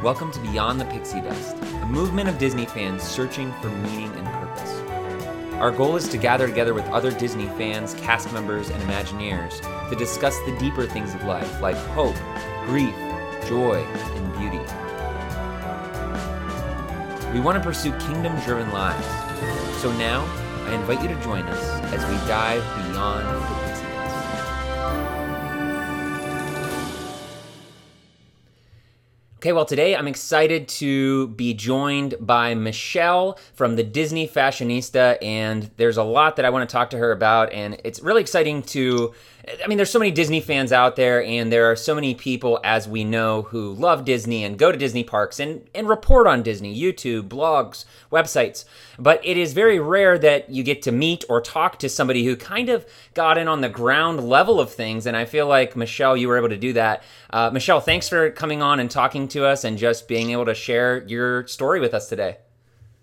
Welcome to Beyond the Pixie Dust, a movement of Disney fans searching for meaning and purpose. Our goal is to gather together with other Disney fans, cast members, and Imagineers to discuss the deeper things of life like hope, grief, joy, and beauty. We want to pursue kingdom driven lives. So now, I invite you to join us as we dive beyond Okay, well, today I'm excited to be joined by Michelle from the Disney Fashionista, and there's a lot that I want to talk to her about, and it's really exciting to I mean, there's so many Disney fans out there, and there are so many people, as we know, who love Disney and go to Disney parks and, and report on Disney, YouTube, blogs, websites. But it is very rare that you get to meet or talk to somebody who kind of got in on the ground level of things. And I feel like, Michelle, you were able to do that. Uh, Michelle, thanks for coming on and talking to us and just being able to share your story with us today.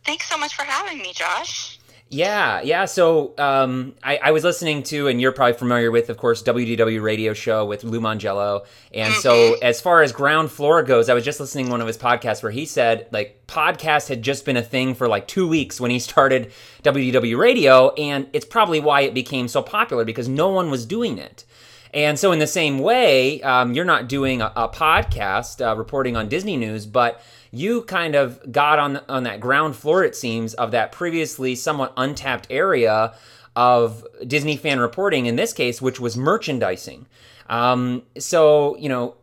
Thanks so much for having me, Josh. Yeah, yeah. So um, I, I, was listening to, and you're probably familiar with, of course, WDW radio show with Lou Mongello. And mm-hmm. so, as far as ground floor goes, I was just listening to one of his podcasts where he said, like, podcast had just been a thing for like two weeks when he started WDW radio. And it's probably why it became so popular because no one was doing it. And so, in the same way, um, you're not doing a, a podcast uh, reporting on Disney news, but you kind of got on on that ground floor, it seems, of that previously somewhat untapped area of Disney fan reporting. In this case, which was merchandising. Um, so you know,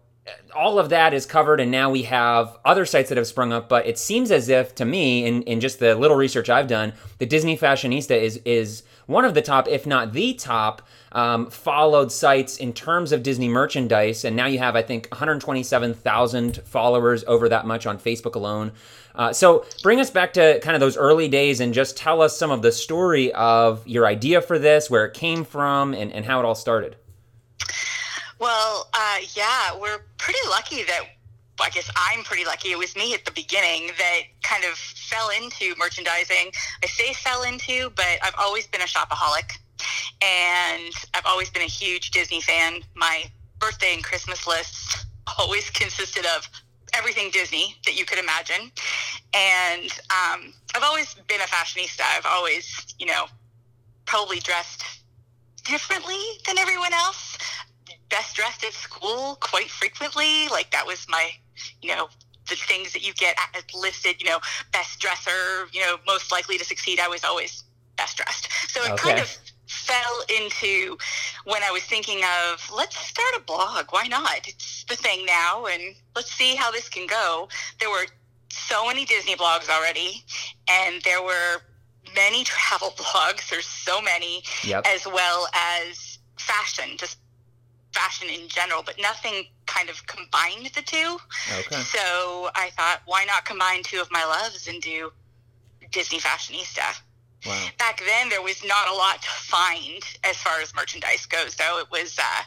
all of that is covered, and now we have other sites that have sprung up. But it seems as if, to me, in, in just the little research I've done, the Disney Fashionista is is one of the top, if not the top, um, followed sites in terms of Disney merchandise. And now you have, I think, 127,000 followers over that much on Facebook alone. Uh, so bring us back to kind of those early days and just tell us some of the story of your idea for this, where it came from, and, and how it all started. Well, uh, yeah, we're pretty lucky that I guess I'm pretty lucky. It was me at the beginning that kind of fell into merchandising. I say fell into, but I've always been a shopaholic and I've always been a huge Disney fan. My birthday and Christmas lists always consisted of everything Disney that you could imagine. And um, I've always been a fashionista. I've always, you know, probably dressed differently than everyone else. Best dressed at school quite frequently. Like that was my, you know, the things that you get listed, you know, best dresser, you know, most likely to succeed. I was always best dressed. So it okay. kind of fell into when I was thinking of let's start a blog. Why not? It's the thing now, and let's see how this can go. There were so many Disney blogs already, and there were many travel blogs. There's so many, yep. as well as fashion, just fashion in general, but nothing kind of combined the two. Okay. So I thought, why not combine two of my loves and do Disney Fashionista? Wow. Back then, there was not a lot to find as far as merchandise goes. Though it was, uh,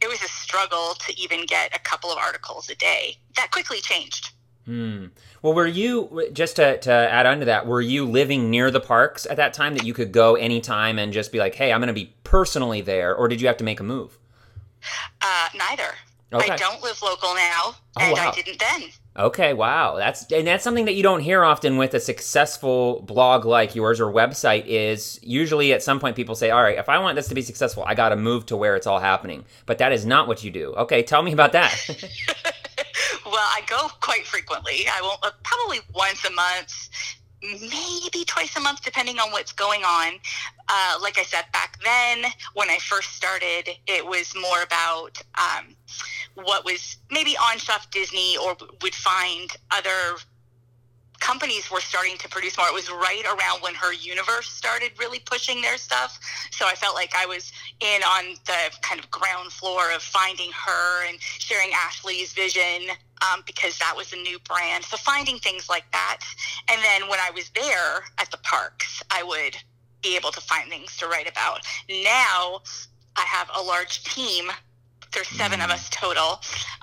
it was a struggle to even get a couple of articles a day. That quickly changed. Hmm. Well, were you just to, to add on to that? Were you living near the parks at that time that you could go anytime and just be like, "Hey, I'm going to be personally there," or did you have to make a move? Uh, neither. Okay. I don't live local now, oh, and wow. I didn't then. Okay, wow. That's and that's something that you don't hear often with a successful blog like yours or website is usually at some point people say, "All right, if I want this to be successful, I got to move to where it's all happening." But that is not what you do. Okay, tell me about that. well, I go quite frequently. I will uh, probably once a month maybe twice a month, depending on what's going on. Uh, like I said, back then, when I first started, it was more about um, what was maybe on Shop Disney or would find other companies were starting to produce more. It was right around when her universe started really pushing their stuff. So I felt like I was in on the kind of ground floor of finding her and sharing Ashley's vision um, because that was a new brand. So finding things like that. And then when I was there at the parks, I would be able to find things to write about. Now I have a large team there's 7 mm. of us total.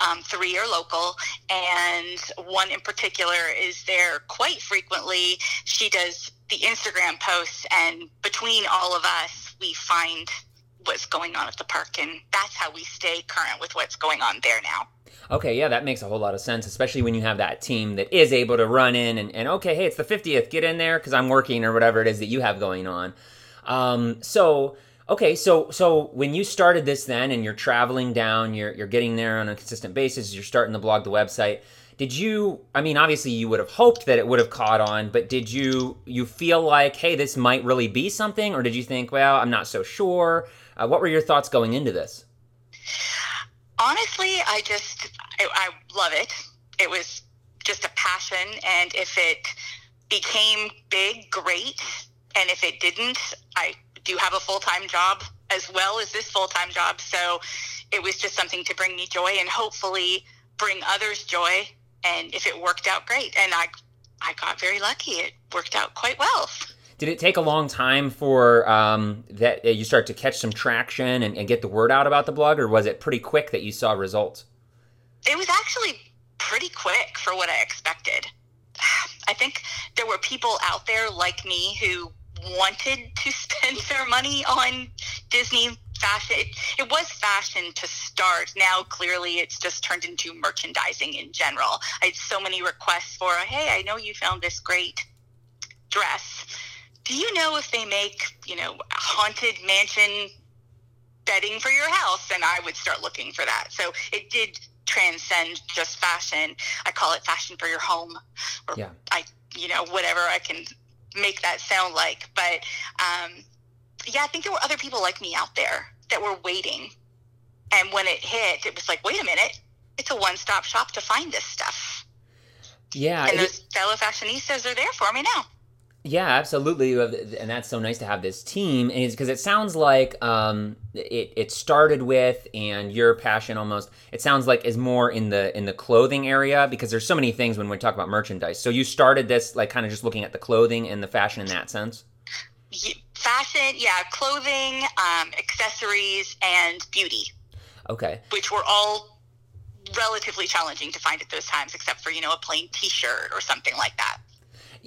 Um, three are local, and one in particular is there quite frequently. She does the Instagram posts, and between all of us, we find what's going on at the park, and that's how we stay current with what's going on there now. Okay, yeah, that makes a whole lot of sense, especially when you have that team that is able to run in and, and okay, hey, it's the 50th, get in there because I'm working or whatever it is that you have going on. Um, so, okay, so so when you started this then and you're traveling down, you're, you're getting there on a consistent basis, you're starting to blog the website. Did you, I mean, obviously you would have hoped that it would have caught on, but did you, you feel like, hey, this might really be something? Or did you think, well, I'm not so sure? Uh, what were your thoughts going into this? Honestly, I just, I, I love it. It was just a passion. And if it became big, great. And if it didn't, I do have a full time job as well as this full time job. So it was just something to bring me joy and hopefully bring others joy. And if it worked out, great. And I, I got very lucky. It worked out quite well. Did it take a long time for um, that you start to catch some traction and, and get the word out about the blog, or was it pretty quick that you saw results? It was actually pretty quick for what I expected. I think there were people out there like me who wanted to spend their money on Disney fashion. It, it, was fashion to start. Now, clearly, it's just turned into merchandising in general. I had so many requests for, hey, I know you found this great dress do you know if they make, you know, haunted mansion bedding for your house? And I would start looking for that. So it did transcend just fashion. I call it fashion for your home. Or yeah. I, you know, whatever I can make that sound like. But um, yeah, I think there were other people like me out there that were waiting. And when it hit, it was like, wait a minute, it's a one stop shop to find this stuff. Yeah. And those fellow fashionistas are there for me now. Yeah, absolutely, and that's so nice to have this team. Is because it sounds like um, it it started with, and your passion almost it sounds like is more in the in the clothing area because there's so many things when we talk about merchandise. So you started this like kind of just looking at the clothing and the fashion in that sense. Fashion, yeah, clothing, um, accessories, and beauty. Okay. Which were all relatively challenging to find at those times, except for you know a plain T-shirt or something like that.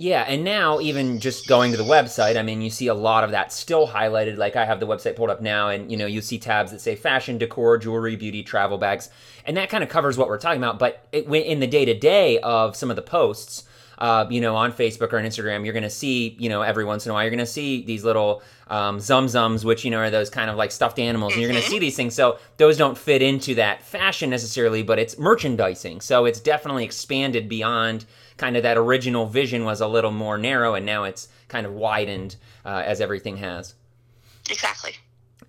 Yeah, and now even just going to the website, I mean, you see a lot of that still highlighted. Like I have the website pulled up now, and you know, you see tabs that say fashion, decor, jewelry, beauty, travel bags, and that kind of covers what we're talking about. But it, in the day to day of some of the posts, uh, you know, on Facebook or on Instagram, you're going to see, you know, every once in a while, you're going to see these little um, Tsum Tsums, which, you know, are those kind of like stuffed animals. And you're going to mm-hmm. see these things. So those don't fit into that fashion necessarily, but it's merchandising. So it's definitely expanded beyond kind of that original vision was a little more narrow, and now it's kind of widened uh, as everything has. Exactly.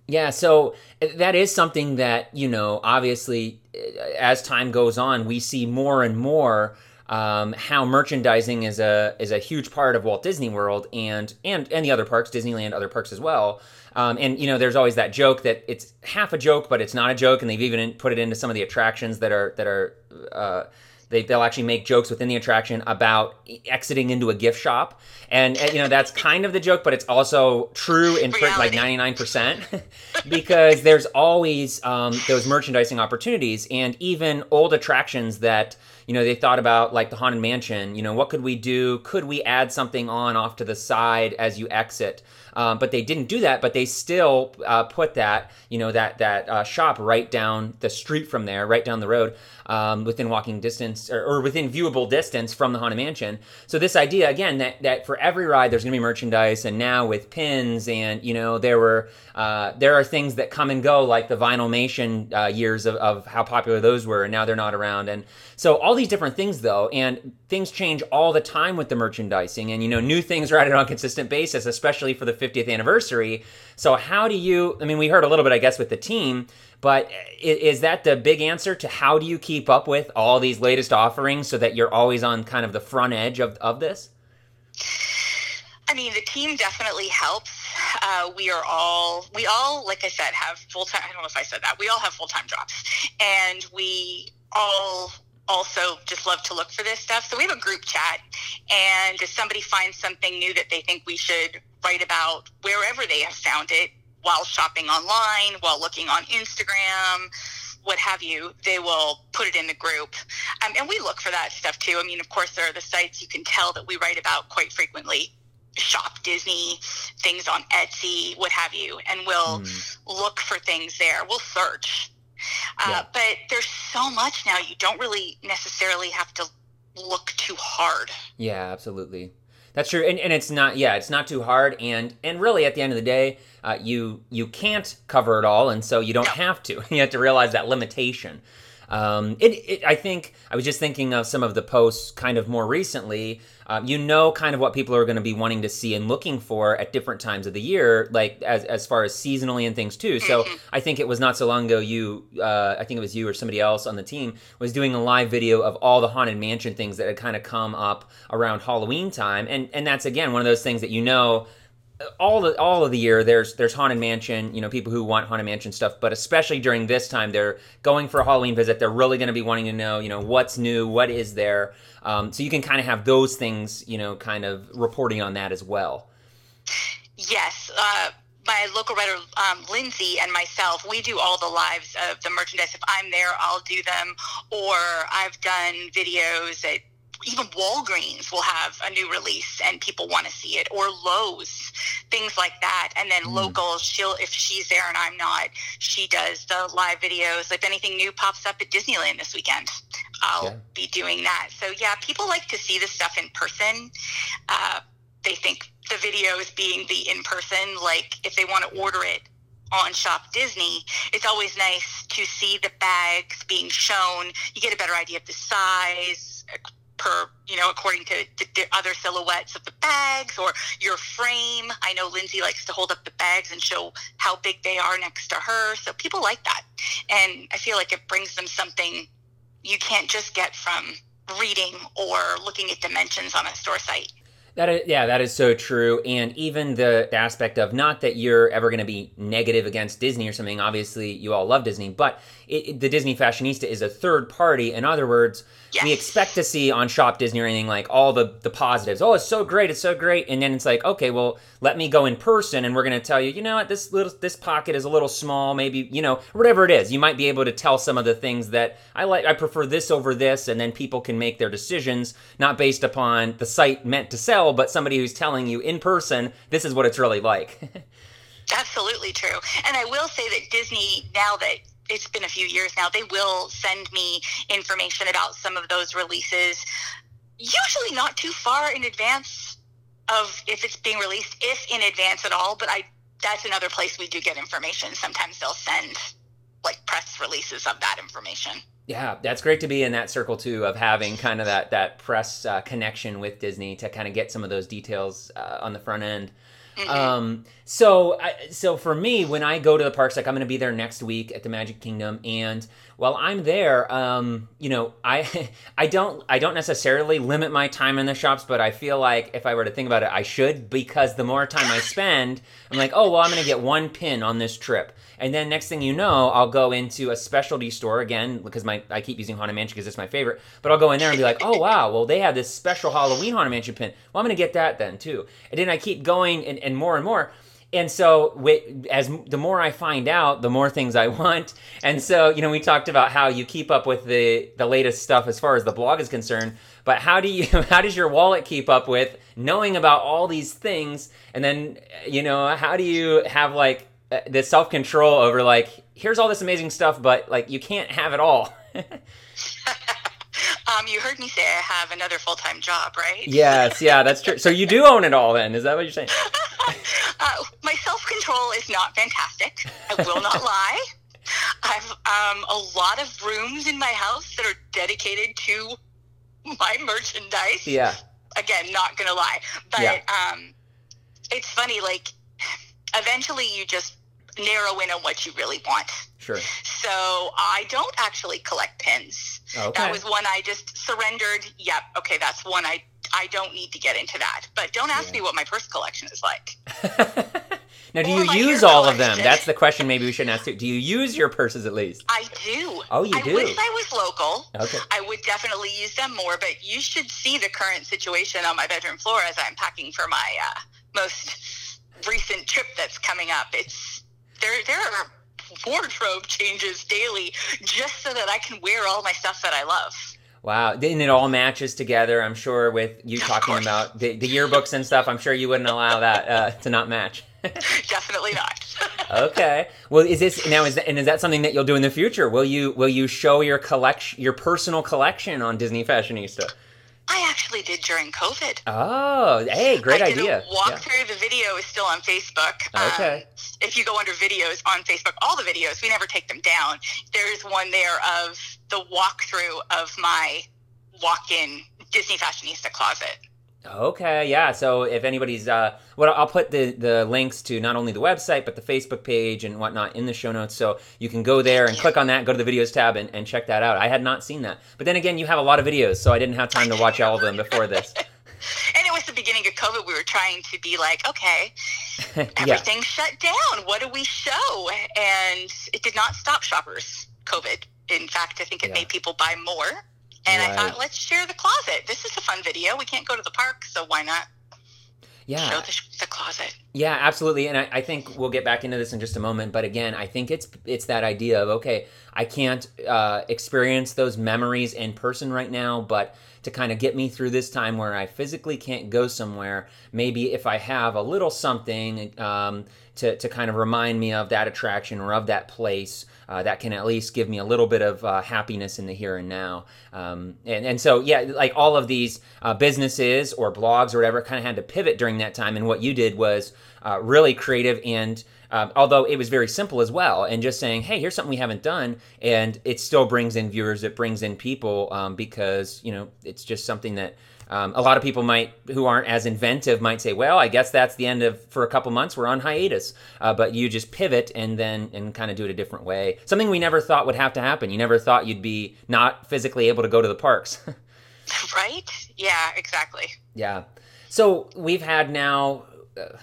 Yeah, so uh, that is something that you know. Obviously, uh, as time goes on, we see more and more um, how merchandising is a is a huge part of Walt Disney World and and and the other parks, Disneyland, other parks as well. Um, and you know, there's always that joke that it's half a joke, but it's not a joke, and they've even put it into some of the attractions that are that are. Uh, they, they'll actually make jokes within the attraction about exiting into a gift shop, and, and you know that's kind of the joke, but it's also true in print like ninety nine percent, because there's always um, those merchandising opportunities, and even old attractions that you know they thought about like the haunted mansion. You know, what could we do? Could we add something on off to the side as you exit? Um, but they didn't do that. But they still uh, put that, you know, that that uh, shop right down the street from there, right down the road, um, within walking distance or, or, within viewable distance from the haunted mansion. So this idea again that that for every ride there's going to be merchandise, and now with pins and you know there were uh, there are things that come and go like the Vinylmation uh, years of, of how popular those were, and now they're not around. And so all these different things though, and things change all the time with the merchandising, and you know new things are added on a consistent basis, especially for the 50th anniversary. So how do you? I mean, we heard a little bit, I guess, with the team, but is that the big answer to how do you keep up with all these latest offerings so that you're always on kind of the front edge of of this? I mean, the team definitely helps. Uh, we are all, we all, like I said, have full time. I don't know if I said that. We all have full time jobs, and we all also just love to look for this stuff. So we have a group chat, and if somebody finds something new that they think we should write about wherever they have found it, while shopping online, while looking on Instagram, what have you, they will put it in the group. Um, and we look for that stuff too. I mean, of course, there are the sites you can tell that we write about quite frequently. Shop Disney, things on Etsy, what have you, and we'll mm. look for things there. We'll search Uh, Yeah. But there's so much now, you don't really necessarily have to look too hard. Yeah, absolutely. That's true, and, and it's not. Yeah, it's not too hard, and and really, at the end of the day, uh, you you can't cover it all, and so you don't have to. You have to realize that limitation. Um, it, it, I think I was just thinking of some of the posts kind of more recently. Um, you know, kind of what people are going to be wanting to see and looking for at different times of the year, like as as far as seasonally and things too. So I think it was not so long ago. You, uh, I think it was you or somebody else on the team was doing a live video of all the haunted mansion things that had kind of come up around Halloween time, and and that's again one of those things that you know all the all of the year there's there's haunted mansion you know people who want haunted mansion stuff but especially during this time they're going for a halloween visit they're really going to be wanting to know you know what's new what is there um, so you can kind of have those things you know kind of reporting on that as well Yes. Uh, my local writer, um, Lindsay, and myself, we do all the lives of the merchandise. If I'm there, I'll do them. Or I've done videos at even Walgreens will have a new release and people want to see it, or Lowe's, things like that. And then Mm. local, she'll if she's there and I'm not, she does the live videos. If anything new pops up at Disneyland this weekend, I'll Yeah. be doing that. So yeah, people like to see the stuff in person. Uh, they think the video is being the in person. Like if they want to order it on Shop Disney, it's always nice to see the bags being shown. You get a better idea of the size per, you know, according to the other silhouettes of the bags or your frame. I know Lindsay likes to hold up the bags and show how big they are next to her. So people like that. And I feel like it brings them something you can't just get from reading or looking at dimensions on a store site. That is, yeah, that is so true. And even the, the aspect of not that you're ever going to be negative against Disney or something. Obviously, you all love Disney, but it, it- the Disney Fashionista is a third party. In other words, we expect to see on Shop Disney or anything like all the the positives. Oh, it's so great, it's so great, and then it's like, okay, well, let me go in person, and we're going to tell you, you know what, this little this pocket is a little small, maybe you know whatever it is. You might be able to tell some of the things that I like. I prefer this over this, and then people can make their decisions not based upon the site meant to sell, but somebody who's telling you in person, this is what it's really like. Absolutely true. And I will say that Disney, now that it's been a few years now, they will send me information about some of those releases, usually not too far in advance of if it's being released, if in advance at all. But I that's another place we do get information. Sometimes they'll send like press releases of that information. Yeah, that's great to be in that circle too of having kind of that that press uh, connection with Disney to kind of get some of those details uh, on the front end. Mhm. Um, so, I, so for me, when I go to the parks, like I'm going to be there next week at the Magic Kingdom, and while I'm there, um, you know, I, I don't, I don't necessarily limit my time in the shops, but I feel like if I were to think about it, I should because the more time I spend, I'm like, oh well, I'm going to get one pin on this trip, and then next thing you know, I'll go into a specialty store again because my I keep using Haunted Mansion because it's my favorite. But I'll go in there and be like, oh wow, well they have this special Halloween Haunted Mansion pin. Well, I'm gonna get that then too. And then I keep going and, and more and more. And so, as the more I find out, the more things I want. And so, you know, we talked about how you keep up with the the latest stuff as far as the blog is concerned. But how do you how does your wallet keep up with knowing about all these things? And then, you know, how do you have like uh, the self control over like here's all this amazing stuff, but like you can't have it all. Um, you heard me say I have another full time job, right? yes, yeah, that's true. So you do own it all, then? Is that what you're saying? uh, my self control is not fantastic. I will not lie. I've um, a lot of rooms in my house that are dedicated to my merchandise. Yeah, Again, not gonna lie, but Yeah. um, it's funny. Like, eventually, you just narrow in on what you really want. sure. So I don't actually collect pins. Okay. That was one I just surrendered. Yep. Okay, that's one I I don't need to get into that. But don't ask Yeah. me what my purse collection is like. now, do Or you use all of them? That's the question. Maybe we shouldn't ask too. Do you use your purses at least? I do. Oh, you I do? wish I was local. Okay. I would definitely use them more, but you should see the current situation on my bedroom floor as I'm packing for my uh, most recent trip that's coming up. It's there. There are wardrobe changes daily just so that I can wear all my stuff that I love. Wow, and it all matches together. I'm sure with you talking about the, the yearbooks and stuff. I'm sure you wouldn't allow that uh, to not match. Definitely not. okay. Well, is this now? Is that, and is that something that you'll do in the future? Will you will you show your collection, your personal collection on Disney Fashionista? I actually did during COVID. Oh, hey, great I idea. Did a walk Yeah. through. The video is still on Facebook. Um, Okay. if you go under videos on Facebook, all the videos, we never take them down. There's one there of the walkthrough of my walk-in Disney Fashionista closet. Okay, yeah. So if anybody's, uh, well, I'll put the the links to not only the website but the Facebook page and whatnot in the show notes, so you can go there and click on that, go to the videos tab, and, and check that out. I had not seen that, but then again, you have a lot of videos, so I didn't have time to watch all of them before this. And it was the beginning of COVID. We were trying to be like, okay, yeah, shut down. What do we show? And it did not stop shoppers, COVID. In fact, I think it Yeah. made people buy more. And I thought, let's share the closet. This is a fun video. We can't go to the park, so why not yeah. show the, the closet? Yeah, absolutely, and I, I think we'll get back into this in just a moment. But again, I think it's it's that idea of okay, I can't uh, experience those memories in person right now, but to kind of get me through this time where I physically can't go somewhere, maybe if I have a little something um, to to kind of remind me of that attraction or of that place. Uh, that can at least give me a little bit of uh, happiness in the here and now. Um, and, and so, yeah, like all of these uh, businesses or blogs or whatever kind of had to pivot during that time. And what you did was uh, really creative and um, although it was very simple as well, and just saying, "Hey, here's something we haven't done," and it still brings in viewers, it brings in people um, because you know it's just something that um, a lot of people might who aren't as inventive might say, "Well, I guess that's the end of for a couple months. We're on hiatus," uh, but you just pivot and then and kind of do it a different way. Something we never thought would have to happen. You never thought you'd be not physically able to go to the parks. Right? Yeah, exactly. Yeah. So we've had now,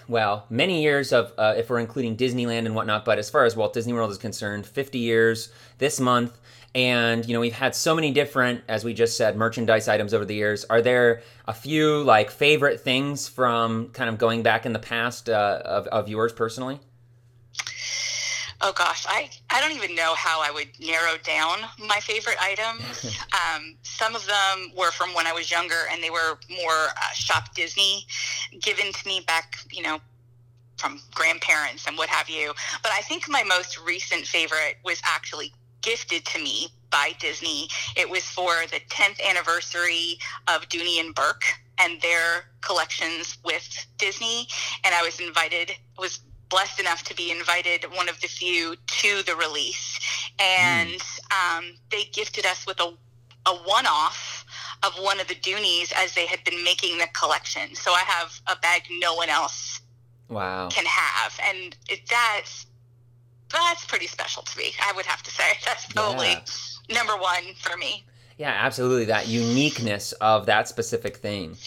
well, many years of, uh, if we're including Disneyland and whatnot, but as far as Walt Disney World is concerned, 50 years this month. And, you know, we've had so many different, as we just said, merchandise items over the years. Are there a few, like, favorite things from kind of going back in the past uh, of, of yours personally? Oh gosh, I, I don't even know how I would narrow down my favorite items. um, some of them were from when I was younger, and they were more uh, Shop Disney, given to me back, you know, from grandparents and what have you. But I think my most recent favorite was actually gifted to me by Disney. It was for the 10th anniversary of Dooney and Bourke and their collections with Disney, and I was invited. Was blessed enough to be invited one of the few to the release and um, they gifted us with a, a one-off of one of the doonies as they had been making the collection so i have a bag no one else Wow. can have and it, that's that's pretty special to me i would have to say that's probably Yeah. number one for me Yeah, absolutely. That uniqueness of that specific thing.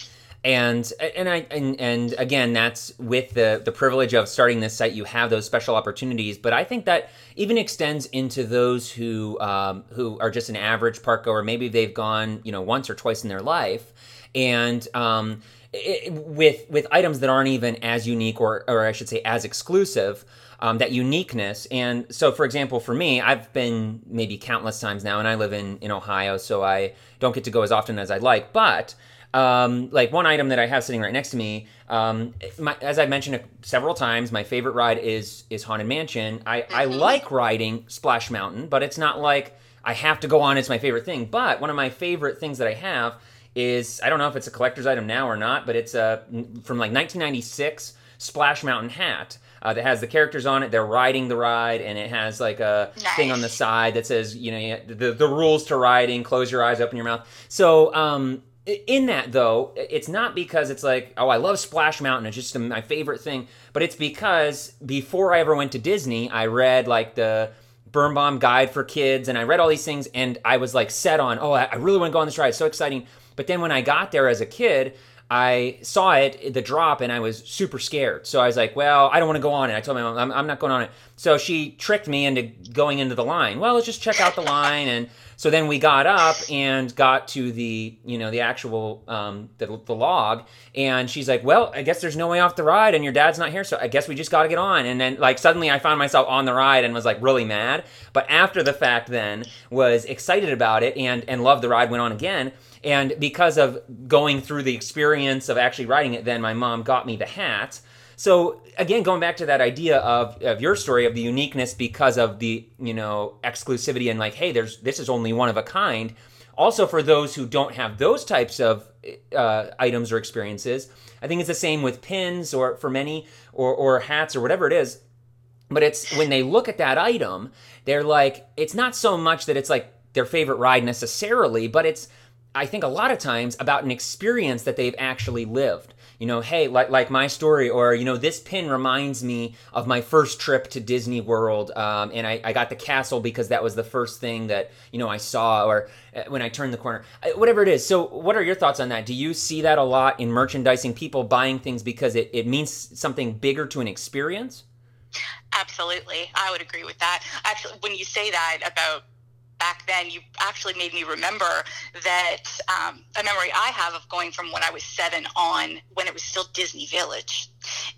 And and I and, and again, that's with the the privilege of starting this site. You have those special opportunities, but I think that even extends into those who um, who are just an average park goer. Maybe they've gone you know once or twice in their life, and um, it, with with items that aren't even as unique or or I should say as exclusive. Um, that uniqueness. And so, for example, for me, I've been maybe countless times now, and I live in, in Ohio, so I don't get to go as often as I'd like. But um, like one item that I have sitting right next to me, um, my, as I've mentioned several times, my favorite ride is is Haunted Mansion. I, I like riding Splash Mountain, but it's not like I have to go on. It's my favorite thing. But one of my favorite things that I have is I don't know if it's a collector's item now or not, but it's a from like 1996 Splash Mountain hat. Uh, that has the characters on it. They're riding the ride, and it has like a thing on the side that says, you know, the the rules to riding. Close your eyes, open your mouth. So, um, in that though, it's not because it's like, oh, I love Splash Mountain. It's just my favorite thing. But it's because before I ever went to Disney, I read like the Birnbaum Guide for Kids, and I read all these things, and I was like set on, oh, I really want to go on this ride. It's so exciting. But then when I got there as a kid, I saw it, the drop, and I was super scared. So I was like, well, I don't want to go on it. I told my mom, I'm not going on it. So she tricked me into going into the line. Well, let's just check out the line. And so then we got up and got to the, you know, the actual, um, the, the log. And she's like, well, I guess there's no way off the ride and your dad's not here. So I guess we just got to get on. And then like suddenly I found myself on the ride and was like really mad. But after the fact then was excited about it and, and loved the ride, went on again. And because of going through the experience of actually riding it, then my mom got me the hat. So again, going back to that idea of, of your story of the uniqueness because of the you know exclusivity and like, hey, there's this is only one of a kind. Also, for those who don't have those types of uh, items or experiences, I think it's the same with pins or for many or or hats or whatever it is. But it's when they look at that item, they're like, it's not so much that it's like their favorite ride necessarily, but it's I think a lot of times about an experience that they've actually lived. You know, hey, like like my story, or you know, this pin reminds me of my first trip to Disney World, um, and I, I got the castle because that was the first thing that you know I saw, or uh, when I turned the corner, uh, whatever it is. So, what are your thoughts on that? Do you see that a lot in merchandising? People buying things because it, it means something bigger to an experience. Absolutely, I would agree with that. Actually, when you say that about back then, you actually made me remember that um, a memory I have of going from when I was seven on, when it was still Disney Village,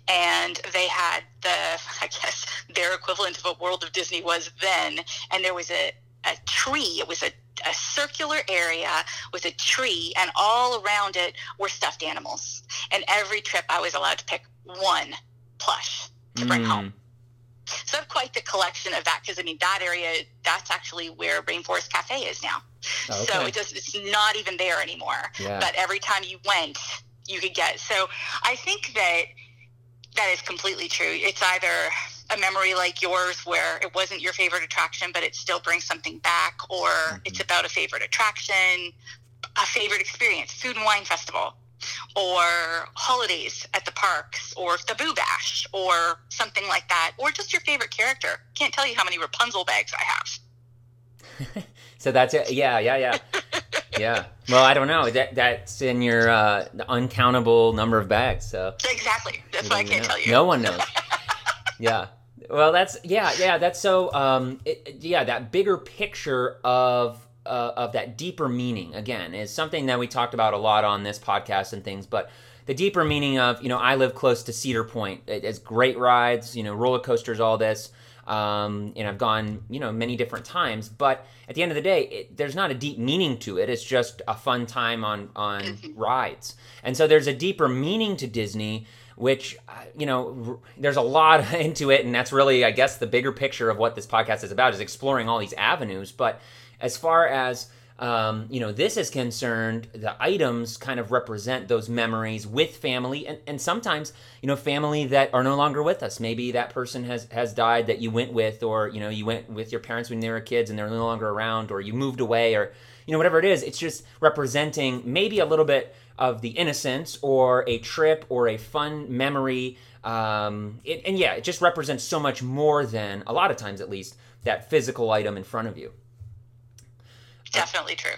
and they had the, I guess their equivalent of a World of Disney was then, and there was a, a tree. It was a a circular area with a tree, and all around it were stuffed animals. And every trip, I was allowed to pick one plush to bring mm. home. So I have quite the collection of that because I mean that area that's actually where Rainforest Cafe is now. Okay. So it just it's not even there anymore. Yeah. But every time you went, you could get. So I think that that is completely true. It's either a memory like yours where it wasn't your favorite attraction, but it still brings something back, or mm-hmm. it's about a favorite attraction, a favorite experience, food and wine festival or holidays at the parks or the Boo Bash or something like that, or just your favorite character. Can't tell you how many Rapunzel bags I have. so that's it. Yeah, yeah, yeah. yeah. Well, I don't know. That that's in your uh, uncountable number of bags. So exactly. That's why I can't know. tell you. No one knows. yeah. Well, that's yeah, yeah. That's so. Um, it, yeah, that bigger picture of uh, of that deeper meaning. Again is something that we talked about a lot on this podcast and things but the deeper meaning of you know i live close to cedar point. It, has great rides you know roller coasters all this um, and i've gone you know many different times but at the end of the day it, there's not a deep meaning to it. It's just a fun time on on mm-hmm. rides. And so there's a deeper meaning to disney which uh, you know there's a lot into it and that's really i guess the bigger picture of what this podcast is about is exploring all these avenues but as far as um, you know, this is concerned, the items kind of represent those memories with family, and, and sometimes, you know, family that are no longer with us. Maybe that person has has died that you went with, or you know, you went with your parents when they were kids and they're no longer around, or you moved away, or you know, whatever it is. It's just representing maybe a little bit of the innocence, or a trip, or a fun memory. Um, it, and yeah, it just represents so much more than a lot of times, at least, that physical item in front of you definitely true.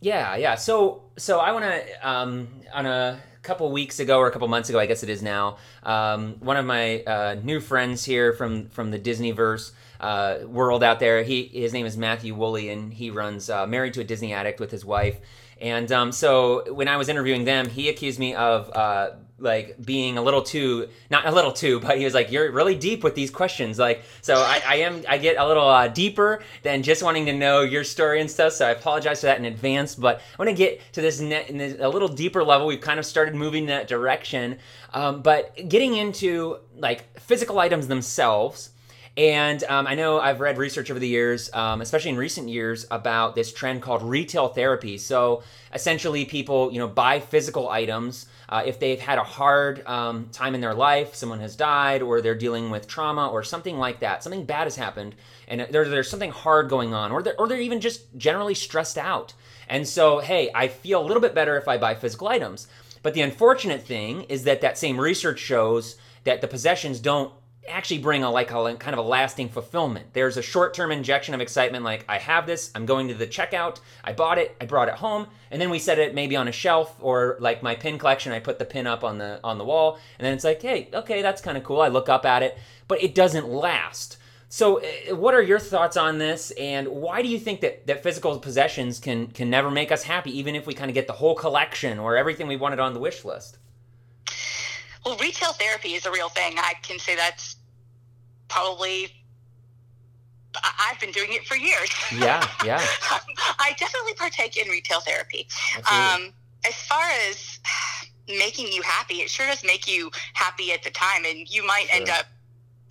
Yeah, yeah. So, so I want to um, on a couple weeks ago or a couple months ago, I guess it is now. Um, one of my uh, new friends here from from the Disneyverse uh, world out there. He his name is Matthew Woolley, and he runs uh, Married to a Disney Addict with his wife. And um, so when I was interviewing them, he accused me of uh, like being a little too not a little too but he was like you're really deep with these questions. Like so i, I am i get a little uh, deeper than just wanting to know your story and stuff so i apologize for that in advance but i want to get to this, net, this a little deeper level. We've kind of started moving in that direction um, but getting into like physical items themselves and um, I know I've read research over the years, um, especially in recent years, about this trend called retail therapy. So essentially, people you know buy physical items uh, if they've had a hard um, time in their life, someone has died, or they're dealing with trauma, or something like that. Something bad has happened, and there, there's something hard going on, or they're, or they're even just generally stressed out. And so, hey, I feel a little bit better if I buy physical items. But the unfortunate thing is that that same research shows that the possessions don't actually bring a like a kind of a lasting fulfillment. There's a short-term injection of excitement like I have this, I'm going to the checkout, I bought it, I brought it home, and then we set it maybe on a shelf or like my pin collection, I put the pin up on the on the wall, and then it's like, "Hey, okay, that's kind of cool." I look up at it, but it doesn't last. So, eh, what are your thoughts on this, and why do you think that, that physical possessions can can never make us happy, even if we kind of get the whole collection or everything we wanted on the wish list? Well, retail therapy is a real thing. I can say that's probably I've been doing it for years. Yeah, yeah. I definitely partake in retail therapy. Um, as far as making you happy. It sure does make you happy at the time, and you might sure. end up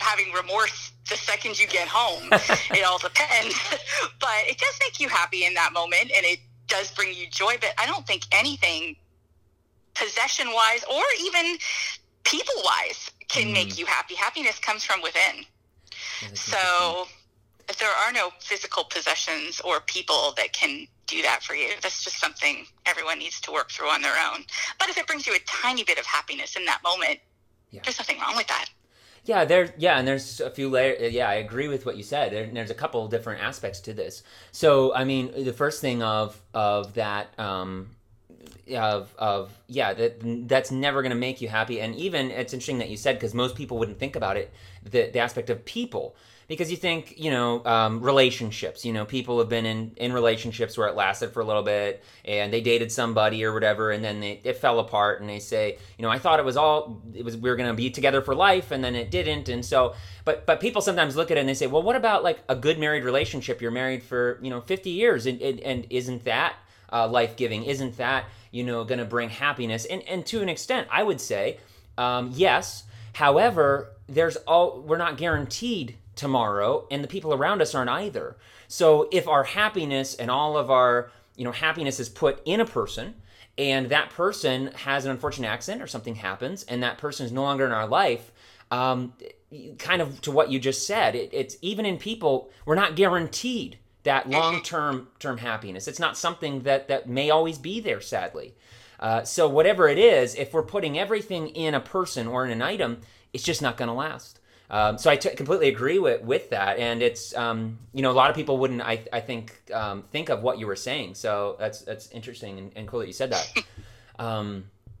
having remorse the second you get home. it all depends, but it does make you happy in that moment, and it does bring you joy. But I don't think anything possession wise or even people wise can mm. make you happy. Happiness comes from within. So if there are no physical possessions or people that can do that for you, that's just something everyone needs to work through on their own. But if it brings you a tiny bit of happiness in that moment, yeah. there's nothing wrong with that. Yeah, there. Yeah, and there's a few layers. Yeah, I agree with what you said. There, there's a couple different aspects to this. So, I mean, the first thing of of that um, of of yeah that that's never going to make you happy. And even it's interesting that you said because most people wouldn't think about it the the aspect of people. Because you think you know um, relationships you know people have been in in relationships where it lasted for a little bit and they dated somebody or whatever and then they, it fell apart and they say you know i thought it was all it was we were going to be together for life and then it didn't and so but but people sometimes look at it and they say well what about like a good married relationship? You're married for you know 50 years and and, and isn't that uh, life giving isn't that you know, going to bring happiness. And, and to an extent, I would say, um, yes. However, there's all, we're not guaranteed tomorrow, and the people around us aren't either. So if our happiness and all of our, you know, happiness is put in a person, and that person has an unfortunate accident or something happens, and that person is no longer in our life, um, kind of to what you just said, it, it's even in people, we're not guaranteed that long term term happiness. It's not something that that may always be there, sadly. Uh, so whatever it is, if we're putting everything in a person or in an item, it's just not going to last. Um, so I t- completely agree with, with that, and it's um, you know a lot of people wouldn't I, I think um, think of what you were saying. So that's that's interesting and, and cool that you said that.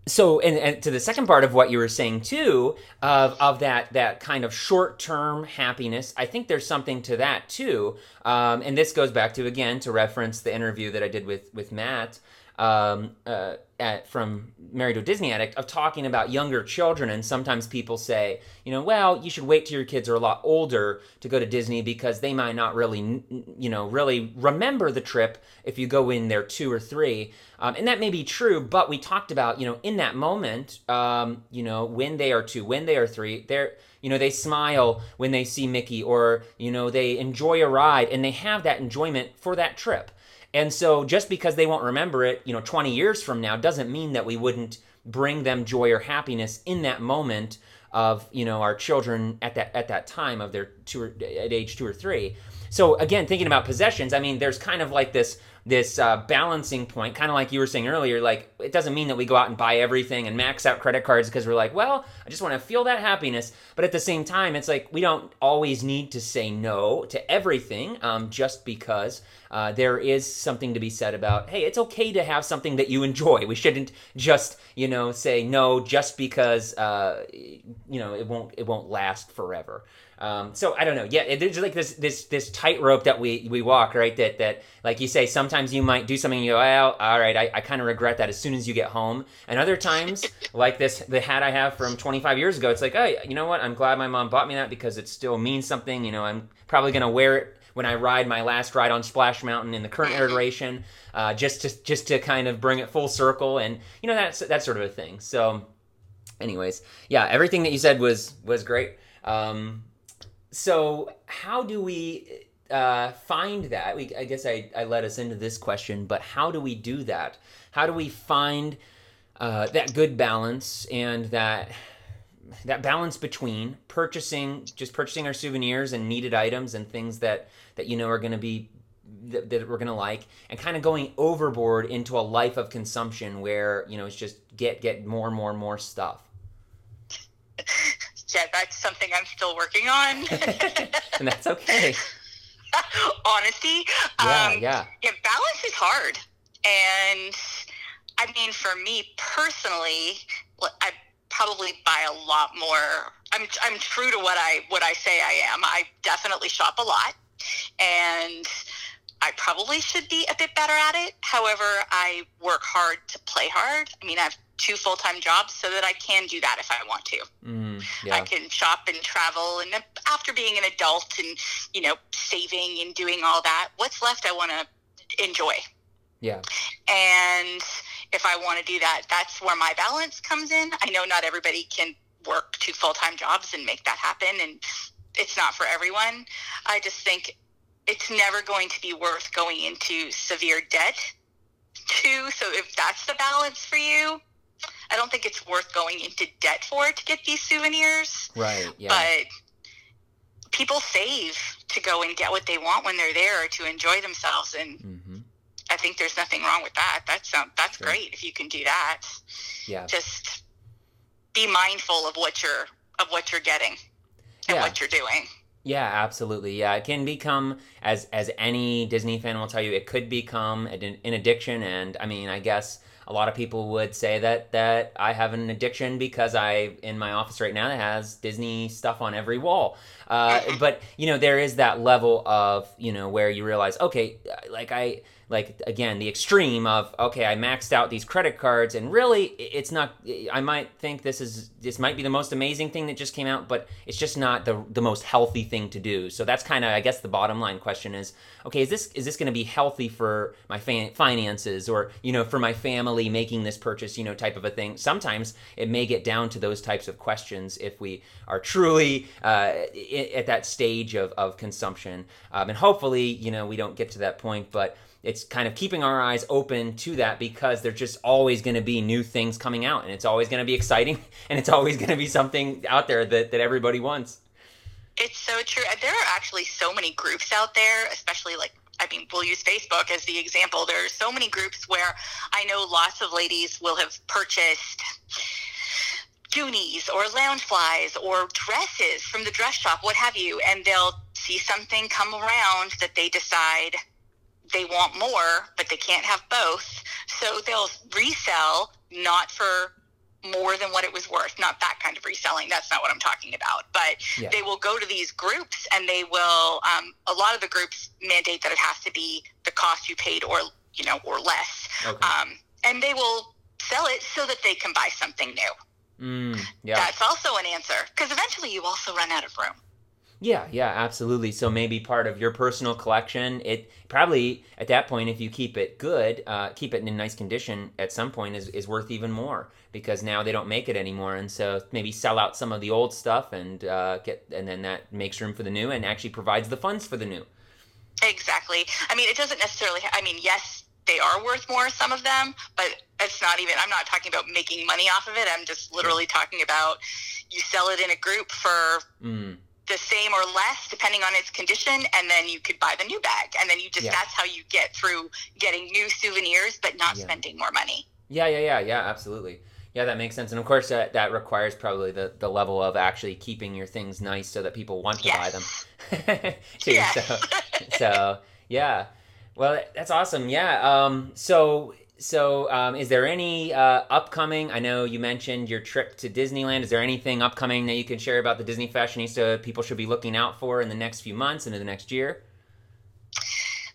So and, and, to the second part of what you were saying too of, of that that kind of short-term happiness i think there's something to that too. Um, and this goes back to again to reference the interview that i did with with matt um, uh, at, from Married to a Disney Addict of talking about younger children. And sometimes people say, you know, well, you should wait till your kids are a lot older to go to Disney because they might not really, you know, really remember the trip if you go in there two or three. Um, and that may be true, but we talked about, you know, in that moment, um, you know, when they are two, when they are three, they're, you know, they smile when they see Mickey or, you know, they enjoy a ride and they have that enjoyment for that trip. And so just because they won't remember it, you know, 20 years from now doesn't mean that we wouldn't bring them joy or happiness in that moment of, you know, our children at that at that time of their two or, at age 2 or 3. So again, thinking about possessions, I mean, there's kind of like this this uh, balancing point, kind of like you were saying earlier. Like, it doesn't mean that we go out and buy everything and max out credit cards because we're like, well, I just want to feel that happiness. But at the same time, it's like we don't always need to say no to everything um, just because uh, there is something to be said about, hey, it's okay to have something that you enjoy. We shouldn't just, you know, say no just because, uh, you know, it won't it won't last forever. Um, so I don't know. Yeah, it, there's like this this this tightrope that we we walk, right? That that like you say, sometimes you might do something, and you go, well, all right, I, I kind of regret that as soon as you get home. And other times, like this, the hat I have from 25 years ago, it's like, oh, you know what? I'm glad my mom bought me that because it still means something. You know, I'm probably gonna wear it when I ride my last ride on Splash Mountain in the current iteration, uh, just to just to kind of bring it full circle, and you know that's that sort of a thing. So, anyways, yeah, everything that you said was was great. Um, so how do we uh, find that? We, I guess I, I led us into this question, but how do we do that? How do we find uh, that good balance and that that balance between purchasing just purchasing our souvenirs and needed items and things that that you know are going to be that, that, we're going to like and kind of going overboard into a life of consumption where you know it's just get get more and more and more stuff yeah, that's something I'm still working on. and that's okay. Honesty. Yeah, um, yeah. Yeah, balance is hard. And I mean, for me personally, I probably buy a lot more. I'm, I'm true to what I, what I say I am. I definitely shop a lot. And I probably should be a bit better at it. However, I work hard to play hard. I mean, I have two full time jobs so that I can do that if I want to. Mm, yeah. I can shop and travel. And after being an adult and, you know, saving and doing all that, what's left I want to enjoy. Yeah. And if I want to do that. That's where my balance comes in. I know not everybody can work two full time jobs and make that happen, and it's not for everyone. I just think it's never going to be worth going into severe debt too. So if that's the balance for you, I don't think it's worth going into debt for to get these souvenirs. Right. Yeah. But people save to go and get what they want when they're there to enjoy themselves, and mm-hmm. I think there's nothing wrong with that. That's um, that's sure. great if you can do that. Yeah. Just be mindful of what you're of what you're getting and yeah. what you're doing. Yeah, absolutely. Yeah, it can become as as any Disney fan will tell you, it could become an, an addiction. And I mean, I guess a lot of people would say that that I have an addiction because I in my office right now that has Disney stuff on every wall. Uh, but you know, there is that level of you know where you realize, okay, like I like again the extreme of okay i maxed out these credit cards and really it's not i might think this is this might be the most amazing thing that just came out but it's just not the the most healthy thing to do. So that's kind of i guess the bottom line question is okay is this is this going to be healthy for my finances or you know for my family making this purchase you know type of a thing? Sometimes it may get down to those types of questions if we are truly uh, at that stage of, of consumption. Um, and hopefully you know we don't get to that point but it's kind of keeping our eyes open to that because there's just always going to be new things coming out and it's always going to be exciting and it's always going to be something out there that, that everybody wants it's so true there are actually so many groups out there especially like I mean, we'll use Facebook as the example. There are so many groups where I know lots of ladies will have purchased Dooneys or Loungeflies or dresses from the dress shop, what have you, and they'll see something come around that they decide they want more, but they can't have both. So they'll resell not for more than what it was worth. Not that kind of reselling. That's not what I'm talking about. But yeah. they will go to these groups and they will, um, a lot of the groups mandate that it has to be the cost you paid or, you know, or less. Okay. Um, and they will sell it so that they can buy something new. Mm, yeah. That's also an answer because eventually you also run out of room. Yeah, yeah, absolutely. So maybe part of your personal collection, it probably at that point, if you keep it good, uh, keep it in nice condition, at some point is, is worth even more because now they don't make it anymore, and so maybe sell out some of the old stuff and uh, get, and then that makes room for the new and actually provides the funds for the new. Exactly. I mean, it doesn't necessarily. I mean, yes, they are worth more, some of them, but it's not even. I'm not talking about making money off of it. I'm just literally talking about you sell it in a group for. Mm the same or less depending on its condition and then you could buy the new bag and then you just yeah. that's how you get through getting new souvenirs but not yeah. spending more money yeah yeah yeah yeah absolutely yeah that makes sense and of course that, that requires probably the, the level of actually keeping your things nice so that people want to yes. buy them too yes. so, so yeah well that's awesome yeah um so so, um, is there any uh, upcoming? I know you mentioned your trip to Disneyland. Is there anything upcoming that you can share about the Disney Fashionista people should be looking out for in the next few months and in the next year?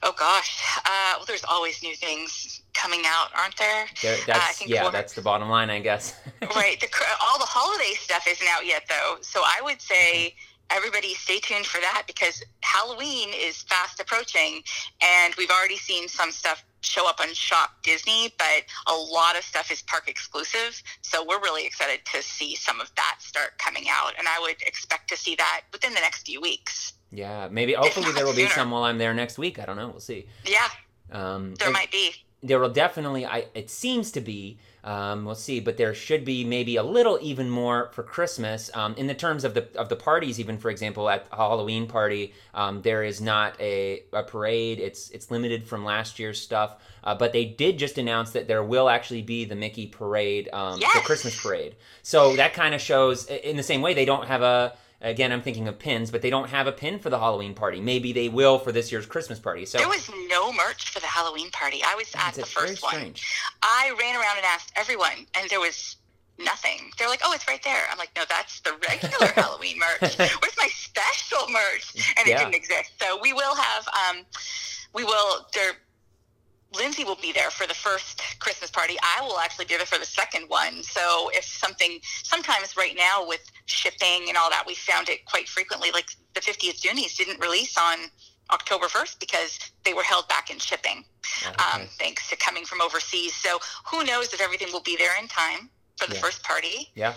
Oh gosh, uh, well, there's always new things coming out, aren't there? there that's, uh, yeah, that's the bottom line, I guess. right. The, all the holiday stuff isn't out yet, though. So I would say everybody stay tuned for that because Halloween is fast approaching, and we've already seen some stuff show up on Shop Disney, but a lot of stuff is park exclusive. So we're really excited to see some of that start coming out, and I would expect to see that within the next few weeks. Yeah, maybe hopefully there will sooner. be some while I'm there next week. I don't know. We'll see. Yeah. Um, there might be. There will definitely. I. It seems to be um, we'll see, but there should be maybe a little even more for Christmas. Um, in the terms of the of the parties, even for example, at a Halloween party, um, there is not a, a parade. It's it's limited from last year's stuff. Uh, but they did just announce that there will actually be the Mickey parade, um, yes. the Christmas parade. So that kind of shows, in the same way, they don't have a Again, I'm thinking of pins, but they don't have a pin for the Halloween party. Maybe they will for this year's Christmas party. So there was no merch for the Halloween party. I was at the first one. I ran around and asked everyone, and there was nothing. They're like, "Oh, it's right there." I'm like, "No, that's the regular Halloween merch. Where's my special merch?" And yeah. it didn't exist. So we will have. Um, we will. There Lindsay will be there for the first Christmas party. I will actually be there for the second one. So if something, sometimes right now with shipping and all that, we found it quite frequently. Like the 50th Dooneys didn't release on October 1st because they were held back in shipping, um, thanks to coming from overseas. So who knows if everything will be there in time for the Yeah. first party, Yeah.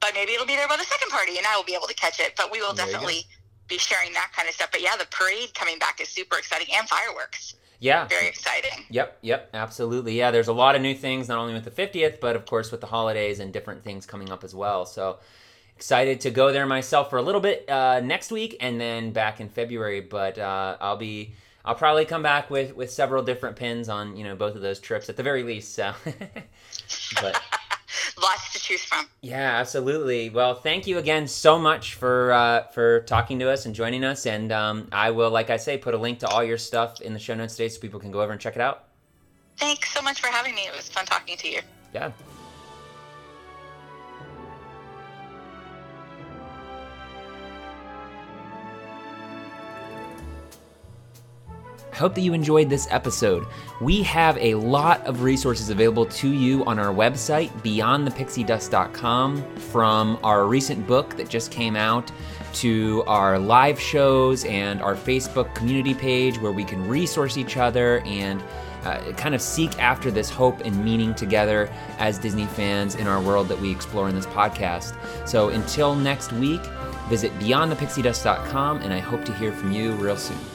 but maybe it'll be there by the second party and I will be able to catch it. But we will There definitely be sharing that kind of stuff. But yeah, the parade coming back is super exciting and fireworks. Yeah. Very exciting. Yep, yep, absolutely. Yeah, there's a lot of new things, not only with the 50th, but of course with the holidays and different things coming up as well. So excited to go there myself for a little bit uh, next week and then back in February. But uh, I'll be, I'll probably come back with with several different pins on you know both of those trips at the very least. So, but Lots to choose from. yeah, absolutely. Well, thank you again so much for uh, for talking to us and joining us. And um, I will, like I say, put a link to all your stuff in the show notes today so people can go over and check it out. Thanks so much for having me. It was fun talking to you. Yeah. I hope that you enjoyed this episode. We have a lot of resources available to you on our website, beyondthepixiedust.com, from our recent book that just came out to our live shows and our Facebook community page where we can resource each other and uh, kind of seek after this hope and meaning together as Disney fans in our world that we explore in this podcast. So until next week, visit beyondthepixiedust.com and I hope to hear from you real soon.